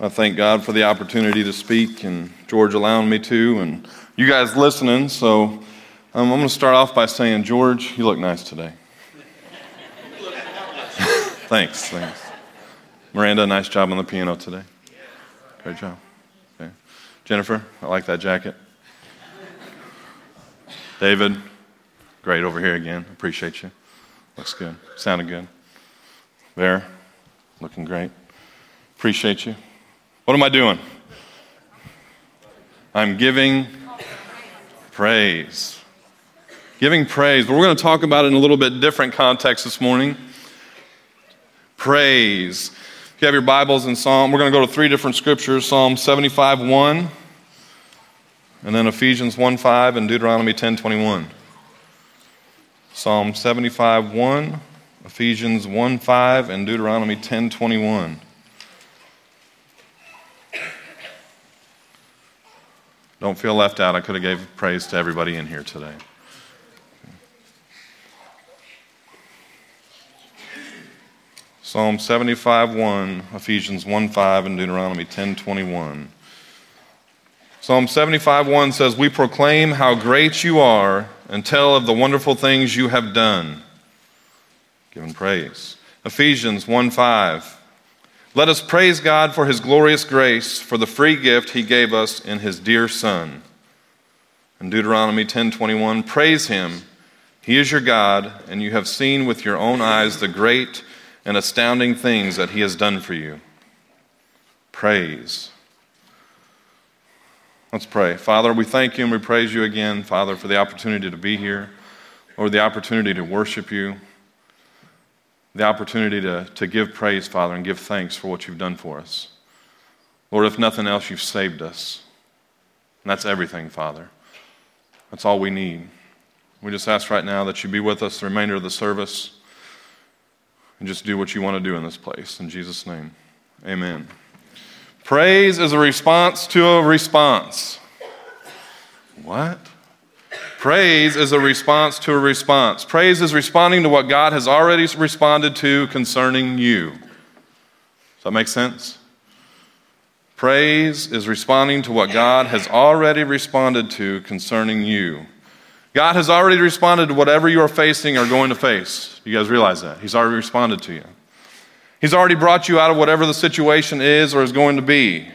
I thank God for the opportunity to speak and George allowing me to, and you guys listening. So um, I'm going to start off by saying, George, you look nice today. thanks, thanks. Miranda, nice job on the piano today. Great job. Okay. Jennifer, I like that jacket. David, great over here again. Appreciate you. Looks good. Sounded good. There, looking great. Appreciate you. What am I doing? I'm giving praise. Giving praise. But we're going to talk about it in a little bit different context this morning. Praise. If you have your Bibles in Psalm, we're going to go to three different scriptures Psalm 75 1, and then Ephesians 1 5, and Deuteronomy 10 21. Psalm 75 1, Ephesians 1 5, and Deuteronomy 10 21. Don't feel left out. I could have gave praise to everybody in here today. Psalm 75 1, Ephesians 1 5, and Deuteronomy 10 21. Psalm 75 1 says, We proclaim how great you are and tell of the wonderful things you have done. Giving praise. Ephesians 1 5. Let us praise God for his glorious grace, for the free gift he gave us in his dear Son. In Deuteronomy 10:21, praise him. He is your God, and you have seen with your own eyes the great and astounding things that he has done for you. Praise. Let's pray. Father, we thank you and we praise you again, Father, for the opportunity to be here, or the opportunity to worship you the opportunity to, to give praise, Father, and give thanks for what you've done for us. Lord, if nothing else, you've saved us. And that's everything, Father. That's all we need. We just ask right now that you be with us the remainder of the service and just do what you want to do in this place. In Jesus' name, amen. Praise is a response to a response. What? Praise is a response to a response. Praise is responding to what God has already responded to concerning you. Does that make sense? Praise is responding to what God has already responded to concerning you. God has already responded to whatever you are facing or going to face. You guys realize that? He's already responded to you. He's already brought you out of whatever the situation is or is going to be.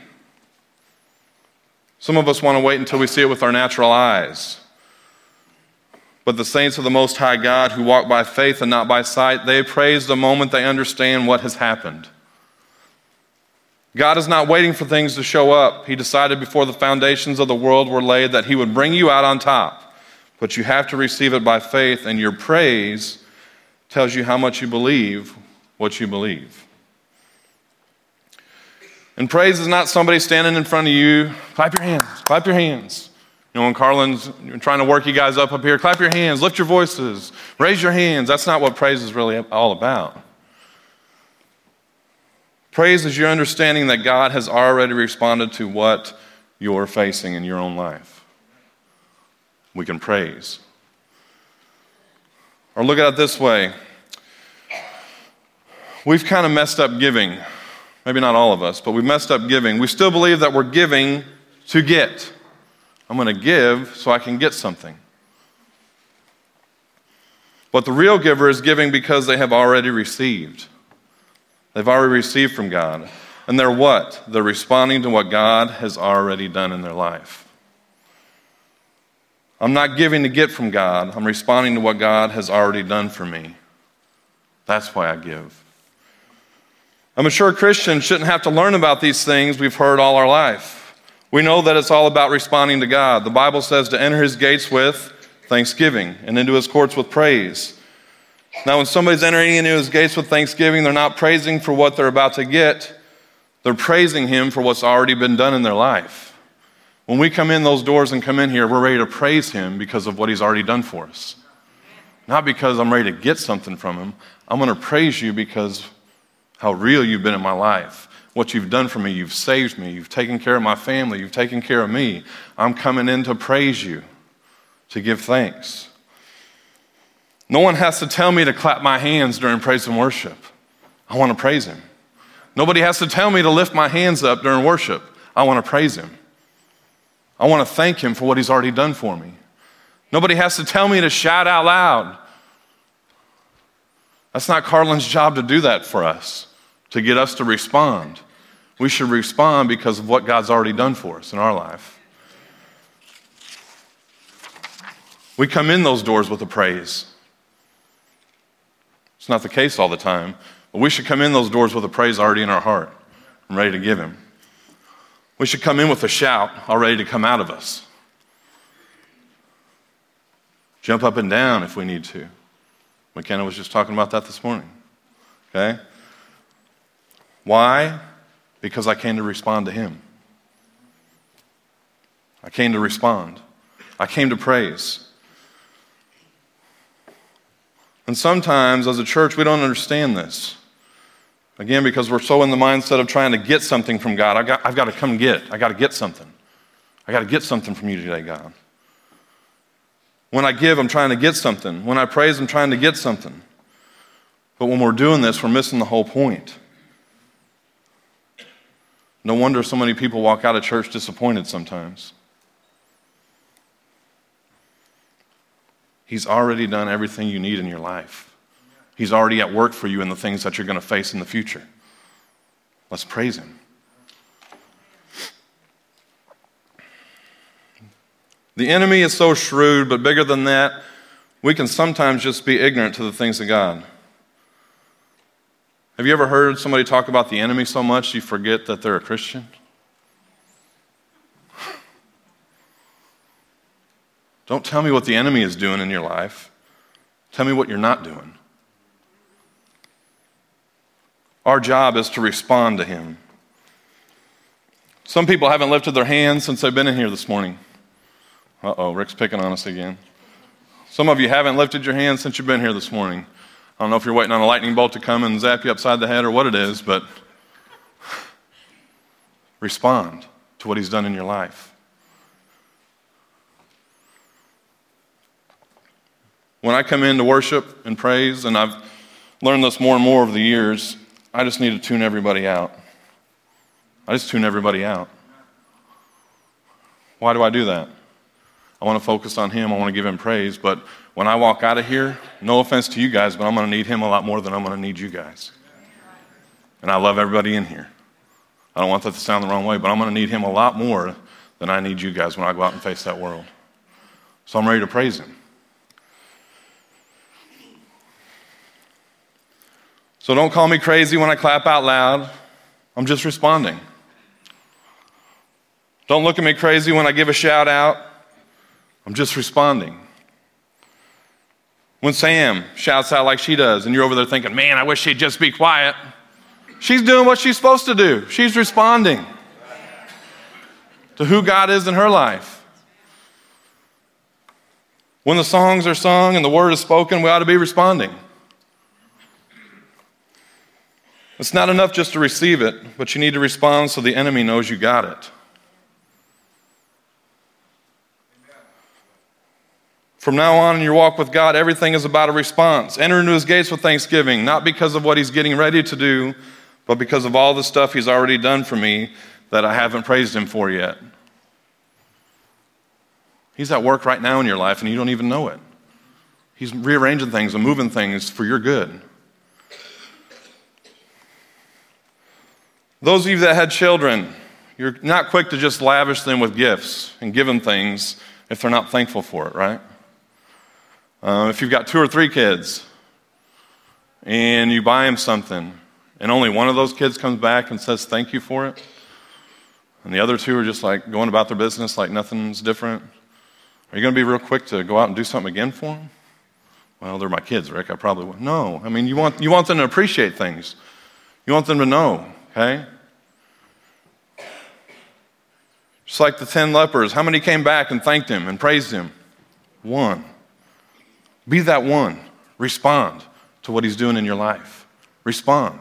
Some of us want to wait until we see it with our natural eyes. But the saints of the Most High God who walk by faith and not by sight, they praise the moment they understand what has happened. God is not waiting for things to show up. He decided before the foundations of the world were laid that He would bring you out on top. But you have to receive it by faith, and your praise tells you how much you believe what you believe. And praise is not somebody standing in front of you. Clap your hands, clap your hands. When Carlin's trying to work you guys up up here, clap your hands, lift your voices, raise your hands. That's not what praise is really all about. Praise is your understanding that God has already responded to what you're facing in your own life. We can praise. Or look at it this way we've kind of messed up giving. Maybe not all of us, but we've messed up giving. We still believe that we're giving to get. I'm going to give so I can get something. But the real giver is giving because they have already received. They've already received from God. And they're what? They're responding to what God has already done in their life. I'm not giving to get from God, I'm responding to what God has already done for me. That's why I give. A mature Christian shouldn't have to learn about these things we've heard all our life. We know that it's all about responding to God. The Bible says to enter his gates with thanksgiving and into his courts with praise. Now, when somebody's entering into his gates with thanksgiving, they're not praising for what they're about to get, they're praising him for what's already been done in their life. When we come in those doors and come in here, we're ready to praise him because of what he's already done for us. Not because I'm ready to get something from him. I'm going to praise you because how real you've been in my life what you've done for me. You've saved me. You've taken care of my family. You've taken care of me. I'm coming in to praise you, to give thanks. No one has to tell me to clap my hands during praise and worship. I want to praise Him. Nobody has to tell me to lift my hands up during worship. I want to praise Him. I want to thank Him for what He's already done for me. Nobody has to tell me to shout out loud. That's not Carlin's job to do that for us, to get us to respond. We should respond because of what God's already done for us in our life. We come in those doors with a praise. It's not the case all the time, but we should come in those doors with a praise already in our heart and ready to give Him. We should come in with a shout already to come out of us. Jump up and down if we need to. McKenna was just talking about that this morning. Okay? Why? Because I came to respond to Him. I came to respond. I came to praise. And sometimes, as a church, we don't understand this. Again, because we're so in the mindset of trying to get something from God. I got, I've got to come get. I got to get something. I got to get something from you today, God. When I give, I'm trying to get something. When I praise, I'm trying to get something. But when we're doing this, we're missing the whole point. No wonder so many people walk out of church disappointed sometimes. He's already done everything you need in your life. He's already at work for you in the things that you're going to face in the future. Let's praise Him. The enemy is so shrewd, but bigger than that, we can sometimes just be ignorant to the things of God. Have you ever heard somebody talk about the enemy so much you forget that they're a Christian? Don't tell me what the enemy is doing in your life. Tell me what you're not doing. Our job is to respond to Him. Some people haven't lifted their hands since they've been in here this morning. Uh oh, Rick's picking on us again. Some of you haven't lifted your hands since you've been here this morning. I don't know if you're waiting on a lightning bolt to come and zap you upside the head or what it is, but respond to what He's done in your life. When I come in to worship and praise, and I've learned this more and more over the years, I just need to tune everybody out. I just tune everybody out. Why do I do that? I want to focus on Him. I want to give Him praise. But when I walk out of here, no offense to you guys, but I'm going to need Him a lot more than I'm going to need you guys. And I love everybody in here. I don't want that to sound the wrong way, but I'm going to need Him a lot more than I need you guys when I go out and face that world. So I'm ready to praise Him. So don't call me crazy when I clap out loud. I'm just responding. Don't look at me crazy when I give a shout out. I'm just responding. When Sam shouts out like she does, and you're over there thinking, man, I wish she'd just be quiet, she's doing what she's supposed to do. She's responding to who God is in her life. When the songs are sung and the word is spoken, we ought to be responding. It's not enough just to receive it, but you need to respond so the enemy knows you got it. From now on in your walk with God, everything is about a response. Enter into his gates with thanksgiving, not because of what he's getting ready to do, but because of all the stuff he's already done for me that I haven't praised him for yet. He's at work right now in your life and you don't even know it. He's rearranging things and moving things for your good. Those of you that had children, you're not quick to just lavish them with gifts and give them things if they're not thankful for it, right? Uh, if you've got two or three kids and you buy them something and only one of those kids comes back and says thank you for it, and the other two are just like going about their business like nothing's different, are you going to be real quick to go out and do something again for them? Well, they're my kids, Rick. I probably would. No. I mean, you want, you want them to appreciate things. You want them to know Okay? Just like the 10 lepers, how many came back and thanked him and praised him? One. Be that one. Respond to what he's doing in your life. Respond.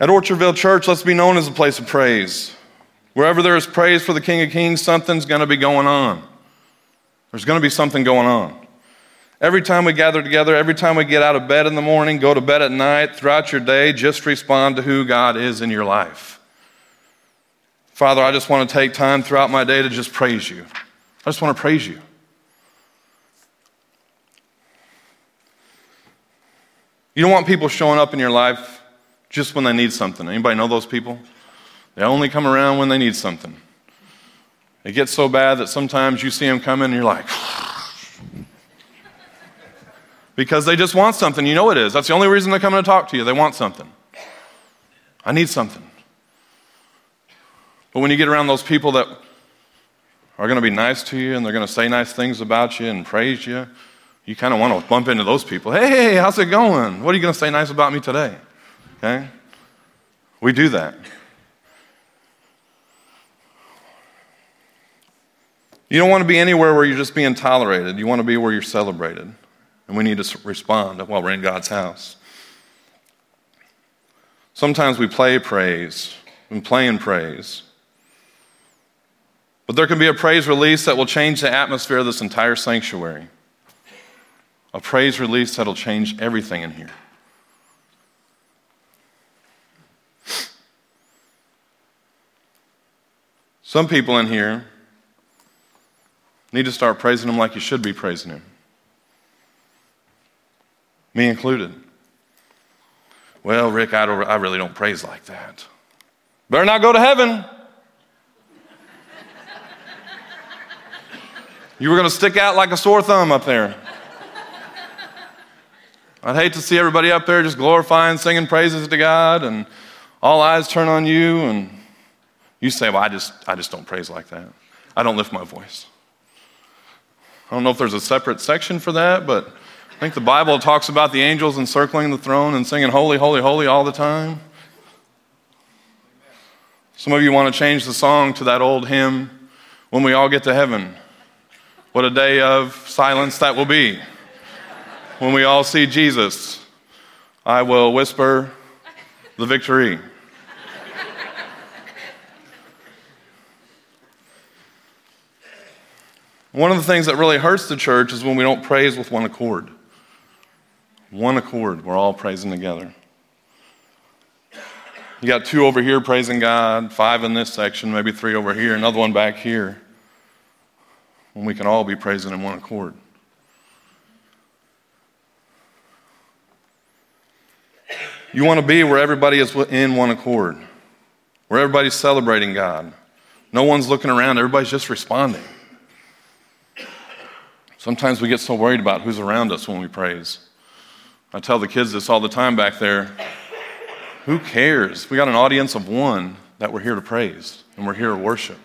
At Orchardville Church, let's be known as a place of praise. Wherever there is praise for the King of Kings, something's going to be going on. There's going to be something going on. Every time we gather together, every time we get out of bed in the morning, go to bed at night, throughout your day, just respond to who God is in your life. Father, I just want to take time throughout my day to just praise you. I just want to praise you. You don't want people showing up in your life just when they need something. Anybody know those people? They only come around when they need something. It gets so bad that sometimes you see them coming and you're like, because they just want something. You know it is. That's the only reason they're coming to talk to you. They want something. I need something. But when you get around those people that are going to be nice to you and they're going to say nice things about you and praise you, you kind of want to bump into those people. Hey, how's it going? What are you going to say nice about me today? Okay? We do that. You don't want to be anywhere where you're just being tolerated. You want to be where you're celebrated. And we need to respond while we're in God's house. Sometimes we play praise and play in praise. But there can be a praise release that will change the atmosphere of this entire sanctuary. A praise release that'll change everything in here. Some people in here need to start praising Him like you should be praising Him me included. Well, Rick, I, I really don't praise like that. Better not go to heaven. you were going to stick out like a sore thumb up there. I'd hate to see everybody up there just glorifying, singing praises to God, and all eyes turn on you, and you say, Well, I just, I just don't praise like that. I don't lift my voice. I don't know if there's a separate section for that, but I think the Bible talks about the angels encircling the throne and singing holy, holy, holy all the time. Some of you want to change the song to that old hymn, When We All Get to Heaven. What a day of silence that will be. When we all see Jesus, I will whisper the victory. One of the things that really hurts the church is when we don't praise with one accord. One accord. We're all praising together. You got two over here praising God, five in this section, maybe three over here, another one back here. When we can all be praising in one accord. You want to be where everybody is in one accord, where everybody's celebrating God. No one's looking around, everybody's just responding. Sometimes we get so worried about who's around us when we praise. I tell the kids this all the time back there. Who cares? We got an audience of one that we're here to praise and we're here to worship.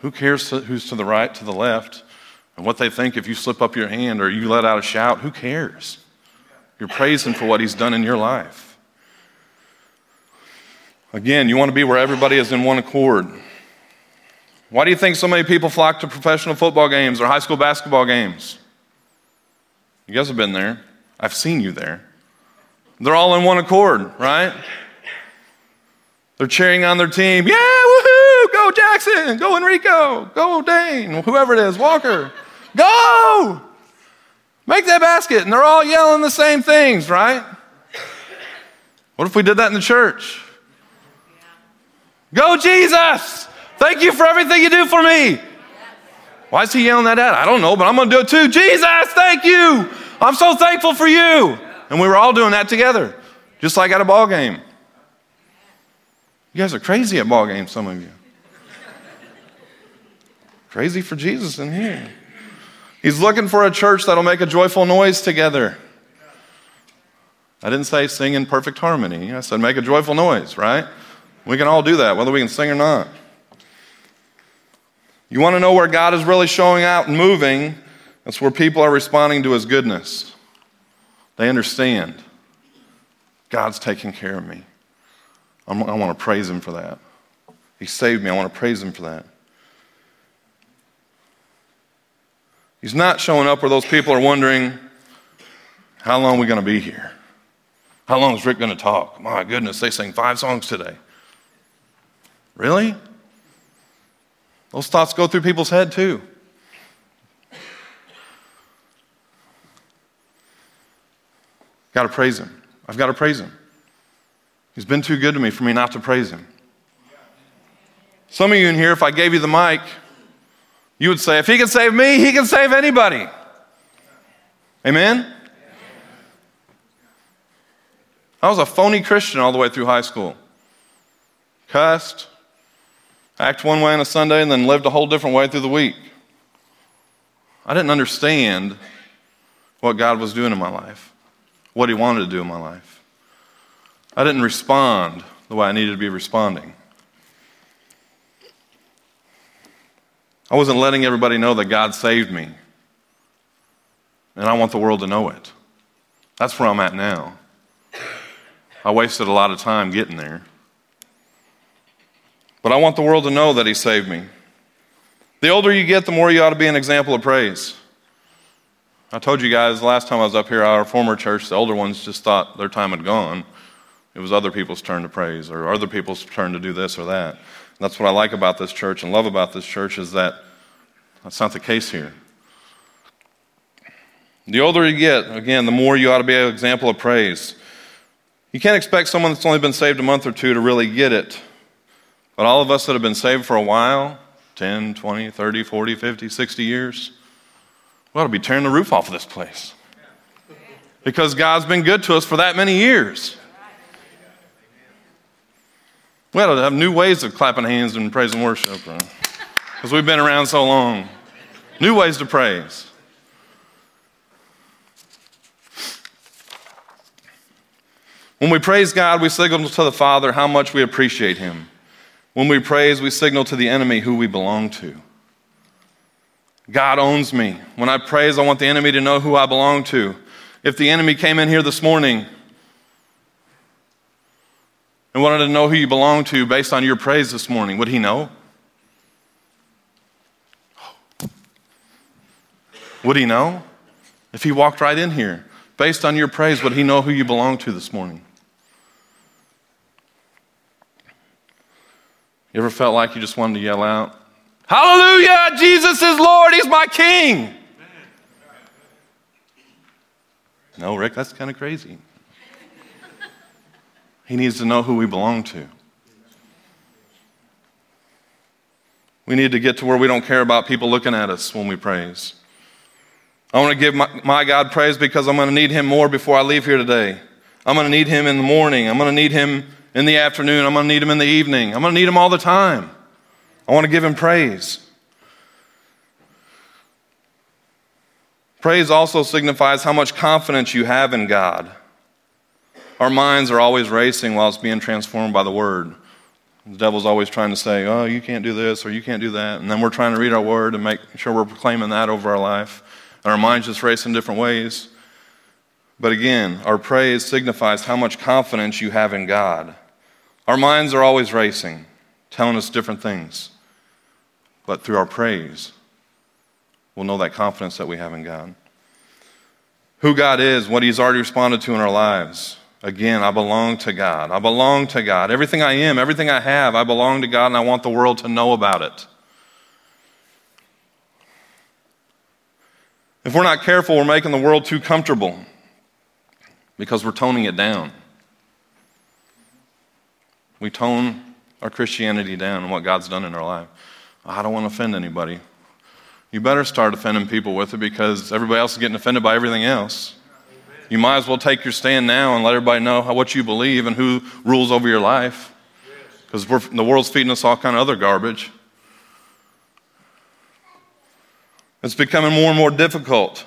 Who cares who's to the right, to the left, and what they think if you slip up your hand or you let out a shout? Who cares? You're praising for what he's done in your life. Again, you want to be where everybody is in one accord. Why do you think so many people flock to professional football games or high school basketball games? You guys have been there. I've seen you there. They're all in one accord, right? They're cheering on their team. Yeah, woohoo! Go Jackson! Go Enrico! Go Dane! Whoever it is, Walker! Go! Make that basket. And they're all yelling the same things, right? What if we did that in the church? Go, Jesus! Thank you for everything you do for me. Why is he yelling that at? I don't know, but I'm going to do it too. Jesus, thank you. I'm so thankful for you. And we were all doing that together, just like at a ball game. You guys are crazy at ball games, some of you. crazy for Jesus in here. He's looking for a church that'll make a joyful noise together. I didn't say sing in perfect harmony. I said make a joyful noise, right? We can all do that, whether we can sing or not. You want to know where God is really showing out and moving? That's where people are responding to his goodness. They understand God's taking care of me. I'm, i want to praise him for that. He saved me. I want to praise him for that. He's not showing up where those people are wondering, how long are we going to be here? How long is Rick going to talk? My goodness, they sang five songs today. Really? Those thoughts go through people's head too. Got to praise Him. I've got to praise Him. He's been too good to me for me not to praise Him. Some of you in here, if I gave you the mic, you would say, if He can save me, He can save anybody. Amen? I was a phony Christian all the way through high school. Cussed, act one way on a Sunday, and then lived a whole different way through the week. I didn't understand what God was doing in my life, what He wanted to do in my life. I didn't respond the way I needed to be responding. I wasn't letting everybody know that God saved me. And I want the world to know it. That's where I'm at now. I wasted a lot of time getting there. But I want the world to know that He saved me. The older you get, the more you ought to be an example of praise. I told you guys last time I was up here, our former church, the older ones just thought their time had gone. It was other people's turn to praise or other people's turn to do this or that. And that's what I like about this church and love about this church is that that's not the case here. The older you get, again, the more you ought to be an example of praise. You can't expect someone that's only been saved a month or two to really get it. But all of us that have been saved for a while 10, 20, 30, 40, 50, 60 years we ought to be tearing the roof off of this place. Because God's been good to us for that many years. We ought to have new ways of clapping hands and praise and worship because we've been around so long. New ways to praise. When we praise God, we signal to the Father how much we appreciate Him. When we praise, we signal to the enemy who we belong to. God owns me. When I praise, I want the enemy to know who I belong to. If the enemy came in here this morning and wanted to know who you belong to based on your praise this morning, would he know? Would he know? If he walked right in here, based on your praise, would he know who you belong to this morning? You ever felt like you just wanted to yell out, Hallelujah! Jesus is Lord, He's my King! No, Rick, that's kind of crazy. He needs to know who we belong to. We need to get to where we don't care about people looking at us when we praise. I want to give my, my God praise because I'm going to need Him more before I leave here today. I'm going to need Him in the morning. I'm going to need Him in the afternoon. I'm going to need him in the evening. I'm going to need him all the time. I want to give him praise. Praise also signifies how much confidence you have in God. Our minds are always racing while it's being transformed by the Word. The devil's always trying to say, oh, you can't do this or you can't do that. And then we're trying to read our Word and make sure we're proclaiming that over our life. And our minds just race in different ways. But again, our praise signifies how much confidence you have in God. Our minds are always racing, telling us different things. But through our praise, we'll know that confidence that we have in God. Who God is, what He's already responded to in our lives. Again, I belong to God. I belong to God. Everything I am, everything I have, I belong to God and I want the world to know about it. If we're not careful, we're making the world too comfortable because we're toning it down. We tone our Christianity down and what God's done in our life. I don't want to offend anybody. You better start offending people with it because everybody else is getting offended by everything else. You might as well take your stand now and let everybody know how, what you believe and who rules over your life. Because the world's feeding us all kind of other garbage. It's becoming more and more difficult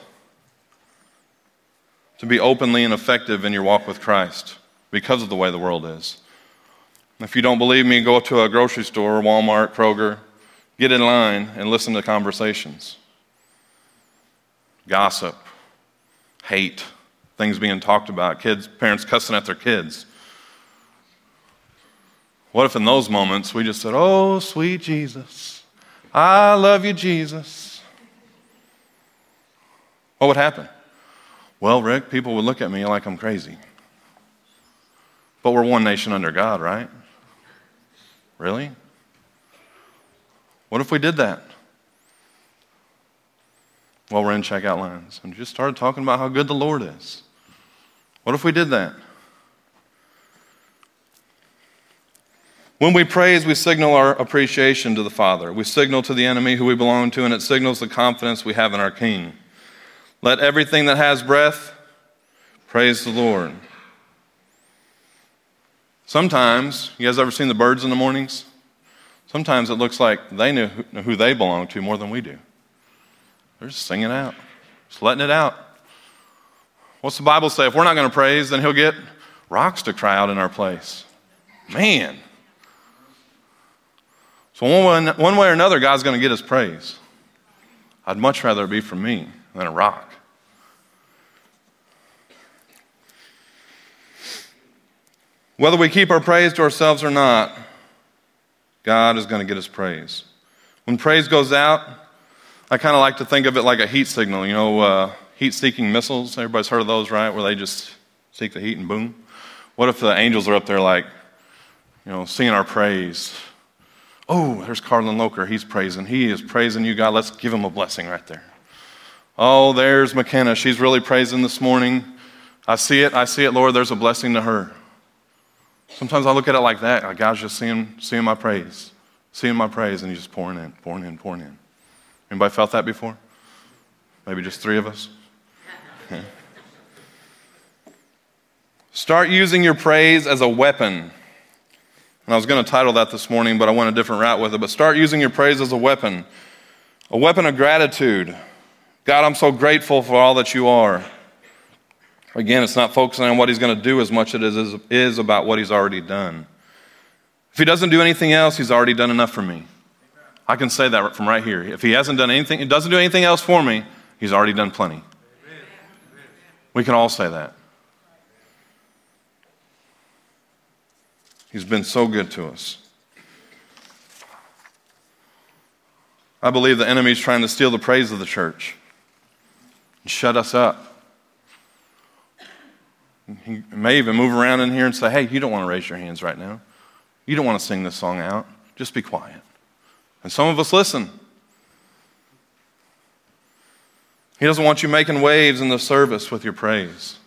to be openly and effective in your walk with Christ because of the way the world is. If you don't believe me, go to a grocery store, Walmart, Kroger, get in line and listen to conversations. Gossip, hate, things being talked about, kids, parents cussing at their kids. What if in those moments we just said, Oh, sweet Jesus, I love you, Jesus? What would happen? Well, Rick, people would look at me like I'm crazy. But we're one nation under God, right? Really? What if we did that? Well, we're in checkout lines and just started talking about how good the Lord is. What if we did that? When we praise, we signal our appreciation to the Father. We signal to the enemy who we belong to, and it signals the confidence we have in our King. Let everything that has breath praise the Lord. Sometimes, you guys ever seen the birds in the mornings? Sometimes it looks like they know who they belong to more than we do. They're just singing out, just letting it out. What's the Bible say? If we're not going to praise, then He'll get rocks to cry out in our place. Man. So, one, one way or another, God's going to get His praise. I'd much rather it be from me than a rock. Whether we keep our praise to ourselves or not, God is going to get His praise. When praise goes out, I kind of like to think of it like a heat signal. You know, uh, heat seeking missiles. Everybody's heard of those, right? Where they just seek the heat and boom. What if the angels are up there, like, you know, singing our praise? Oh, there's Carlin Loker. He's praising. He is praising you, God. Let's give him a blessing right there. Oh, there's McKenna. She's really praising this morning. I see it. I see it, Lord. There's a blessing to her. Sometimes I look at it like that. Like God's just seeing, seeing my praise, seeing my praise, and He's just pouring in, pouring in, pouring in. Anybody felt that before? Maybe just three of us? Start using your praise as a weapon. And I was going to title that this morning, but I went a different route with it. But start using your praise as a weapon, a weapon of gratitude. God, I'm so grateful for all that you are. Again, it's not focusing on what he's going to do as much as it is about what he's already done. If he doesn't do anything else, he's already done enough for me. I can say that from right here. If he hasn't done anything, he doesn't do anything else for me, he's already done plenty. We can all say that. He's been so good to us. I believe the enemy's trying to steal the praise of the church and shut us up. He may even move around in here and say, Hey, you don't want to raise your hands right now. You don't want to sing this song out. Just be quiet. And some of us listen. He doesn't want you making waves in the service with your praise.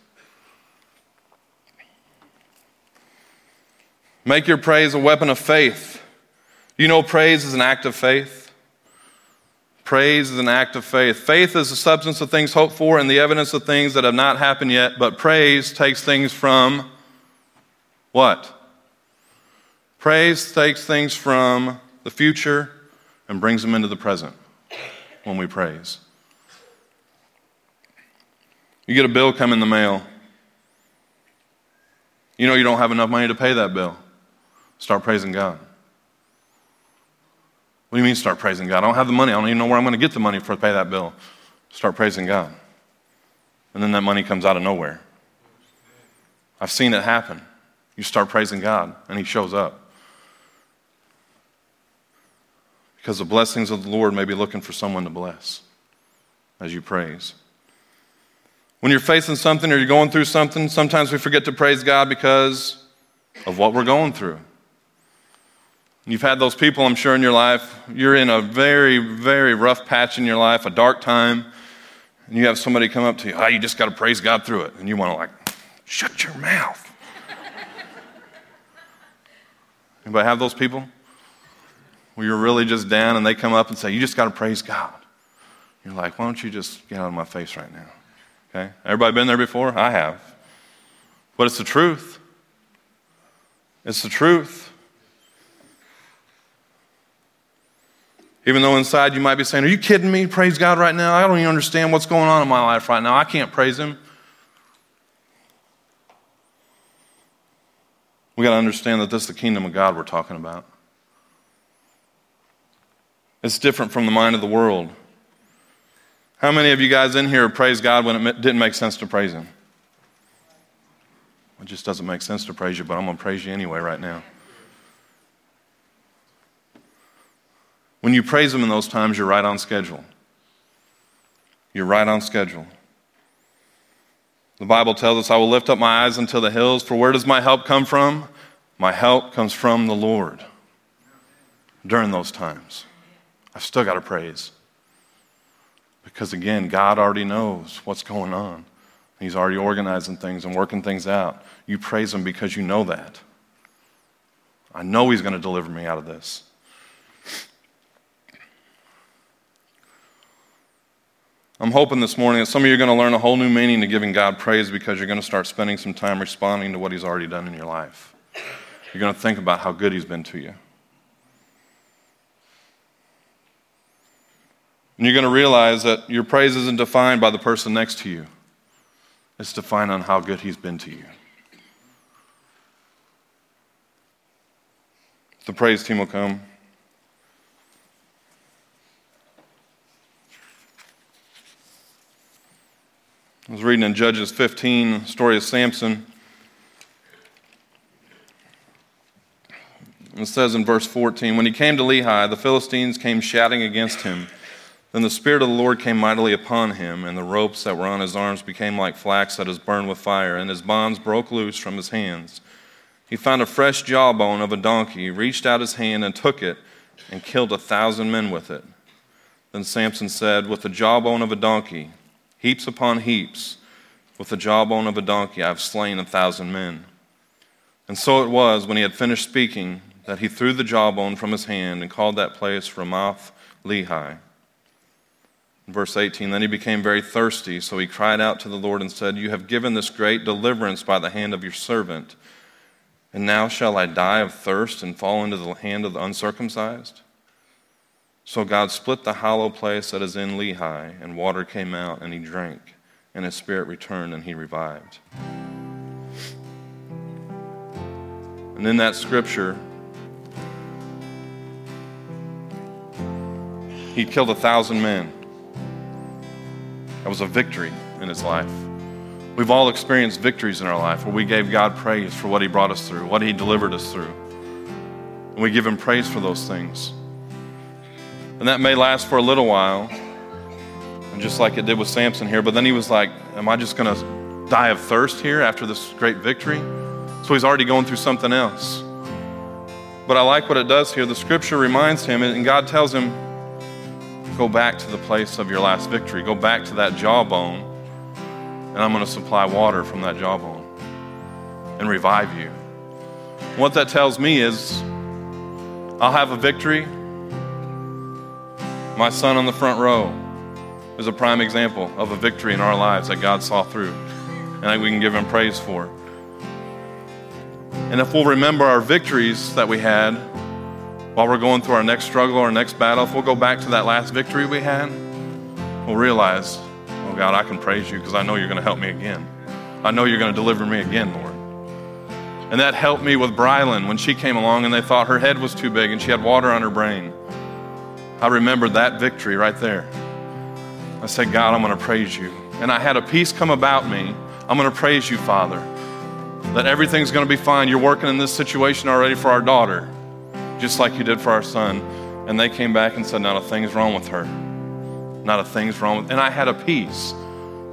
Make your praise a weapon of faith. You know, praise is an act of faith. Praise is an act of faith. Faith is the substance of things hoped for and the evidence of things that have not happened yet, but praise takes things from what? Praise takes things from the future and brings them into the present when we praise. You get a bill come in the mail. You know you don't have enough money to pay that bill. Start praising God. What do you mean start praising God? I don't have the money. I don't even know where I'm going to get the money for to pay that bill. Start praising God. And then that money comes out of nowhere. I've seen it happen. You start praising God, and He shows up. Because the blessings of the Lord may be looking for someone to bless as you praise. When you're facing something or you're going through something, sometimes we forget to praise God because of what we're going through. You've had those people, I'm sure, in your life. You're in a very, very rough patch in your life, a dark time, and you have somebody come up to you, oh, you just got to praise God through it. And you want to, like, shut your mouth. Anybody have those people? Where you're really just down and they come up and say, You just got to praise God. You're like, Why don't you just get out of my face right now? Okay? Everybody been there before? I have. But it's the truth. It's the truth. Even though inside you might be saying, Are you kidding me? Praise God right now. I don't even understand what's going on in my life right now. I can't praise Him. We got to understand that this is the kingdom of God we're talking about. It's different from the mind of the world. How many of you guys in here praise God when it didn't make sense to praise Him? It just doesn't make sense to praise you, but I'm going to praise you anyway right now. When you praise Him in those times, you're right on schedule. You're right on schedule. The Bible tells us, I will lift up my eyes unto the hills, for where does my help come from? My help comes from the Lord. During those times, I've still got to praise. Because again, God already knows what's going on. He's already organizing things and working things out. You praise Him because you know that. I know He's going to deliver me out of this. I'm hoping this morning that some of you are going to learn a whole new meaning to giving God praise because you're going to start spending some time responding to what He's already done in your life. You're going to think about how good He's been to you. And you're going to realize that your praise isn't defined by the person next to you, it's defined on how good He's been to you. The praise team will come. I was reading in Judges 15, the story of Samson. It says in verse 14 When he came to Lehi, the Philistines came shouting against him. Then the Spirit of the Lord came mightily upon him, and the ropes that were on his arms became like flax that is burned with fire, and his bonds broke loose from his hands. He found a fresh jawbone of a donkey, reached out his hand and took it, and killed a thousand men with it. Then Samson said, With the jawbone of a donkey, heaps upon heaps. With the jawbone of a donkey I have slain a thousand men. And so it was, when he had finished speaking, that he threw the jawbone from his hand and called that place Ramath Lehi. Verse 18 Then he became very thirsty, so he cried out to the Lord and said, You have given this great deliverance by the hand of your servant, and now shall I die of thirst and fall into the hand of the uncircumcised? So God split the hollow place that is in Lehi, and water came out, and he drank, and his spirit returned, and he revived. And in that scripture, he killed a thousand men. That was a victory in his life. We've all experienced victories in our life where we gave God praise for what he brought us through, what he delivered us through. And we give him praise for those things. And that may last for a little while, and just like it did with Samson here. But then he was like, Am I just going to die of thirst here after this great victory? So he's already going through something else. But I like what it does here. The scripture reminds him, and God tells him, Go back to the place of your last victory. Go back to that jawbone, and I'm going to supply water from that jawbone and revive you. What that tells me is, I'll have a victory my son on the front row is a prime example of a victory in our lives that God saw through and we can give him praise for. And if we'll remember our victories that we had while we're going through our next struggle, our next battle, if we'll go back to that last victory we had, we'll realize, oh God, I can praise you because I know you're going to help me again. I know you're going to deliver me again, Lord. And that helped me with Brylan when she came along and they thought her head was too big and she had water on her brain. I remembered that victory right there. I said, God, I'm going to praise you. And I had a peace come about me. I'm going to praise you, Father, that everything's going to be fine. You're working in this situation already for our daughter, just like you did for our son. And they came back and said, Not a thing's wrong with her. Not a thing's wrong with And I had a peace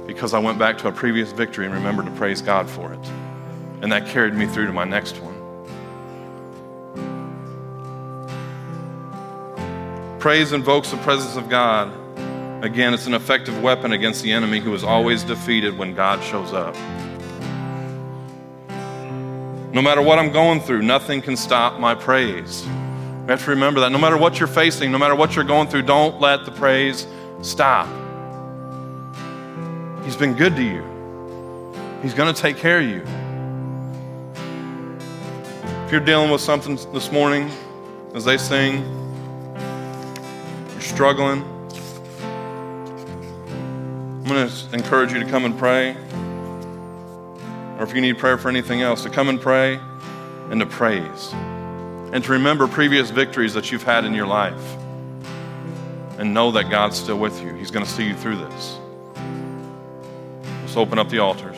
because I went back to a previous victory and remembered to praise God for it. And that carried me through to my next one. Praise invokes the presence of God. Again, it's an effective weapon against the enemy who is always defeated when God shows up. No matter what I'm going through, nothing can stop my praise. We have to remember that. No matter what you're facing, no matter what you're going through, don't let the praise stop. He's been good to you, He's going to take care of you. If you're dealing with something this morning, as they sing, you're struggling, I'm going to encourage you to come and pray. Or if you need prayer for anything else, to come and pray and to praise. And to remember previous victories that you've had in your life. And know that God's still with you. He's going to see you through this. Let's open up the altars.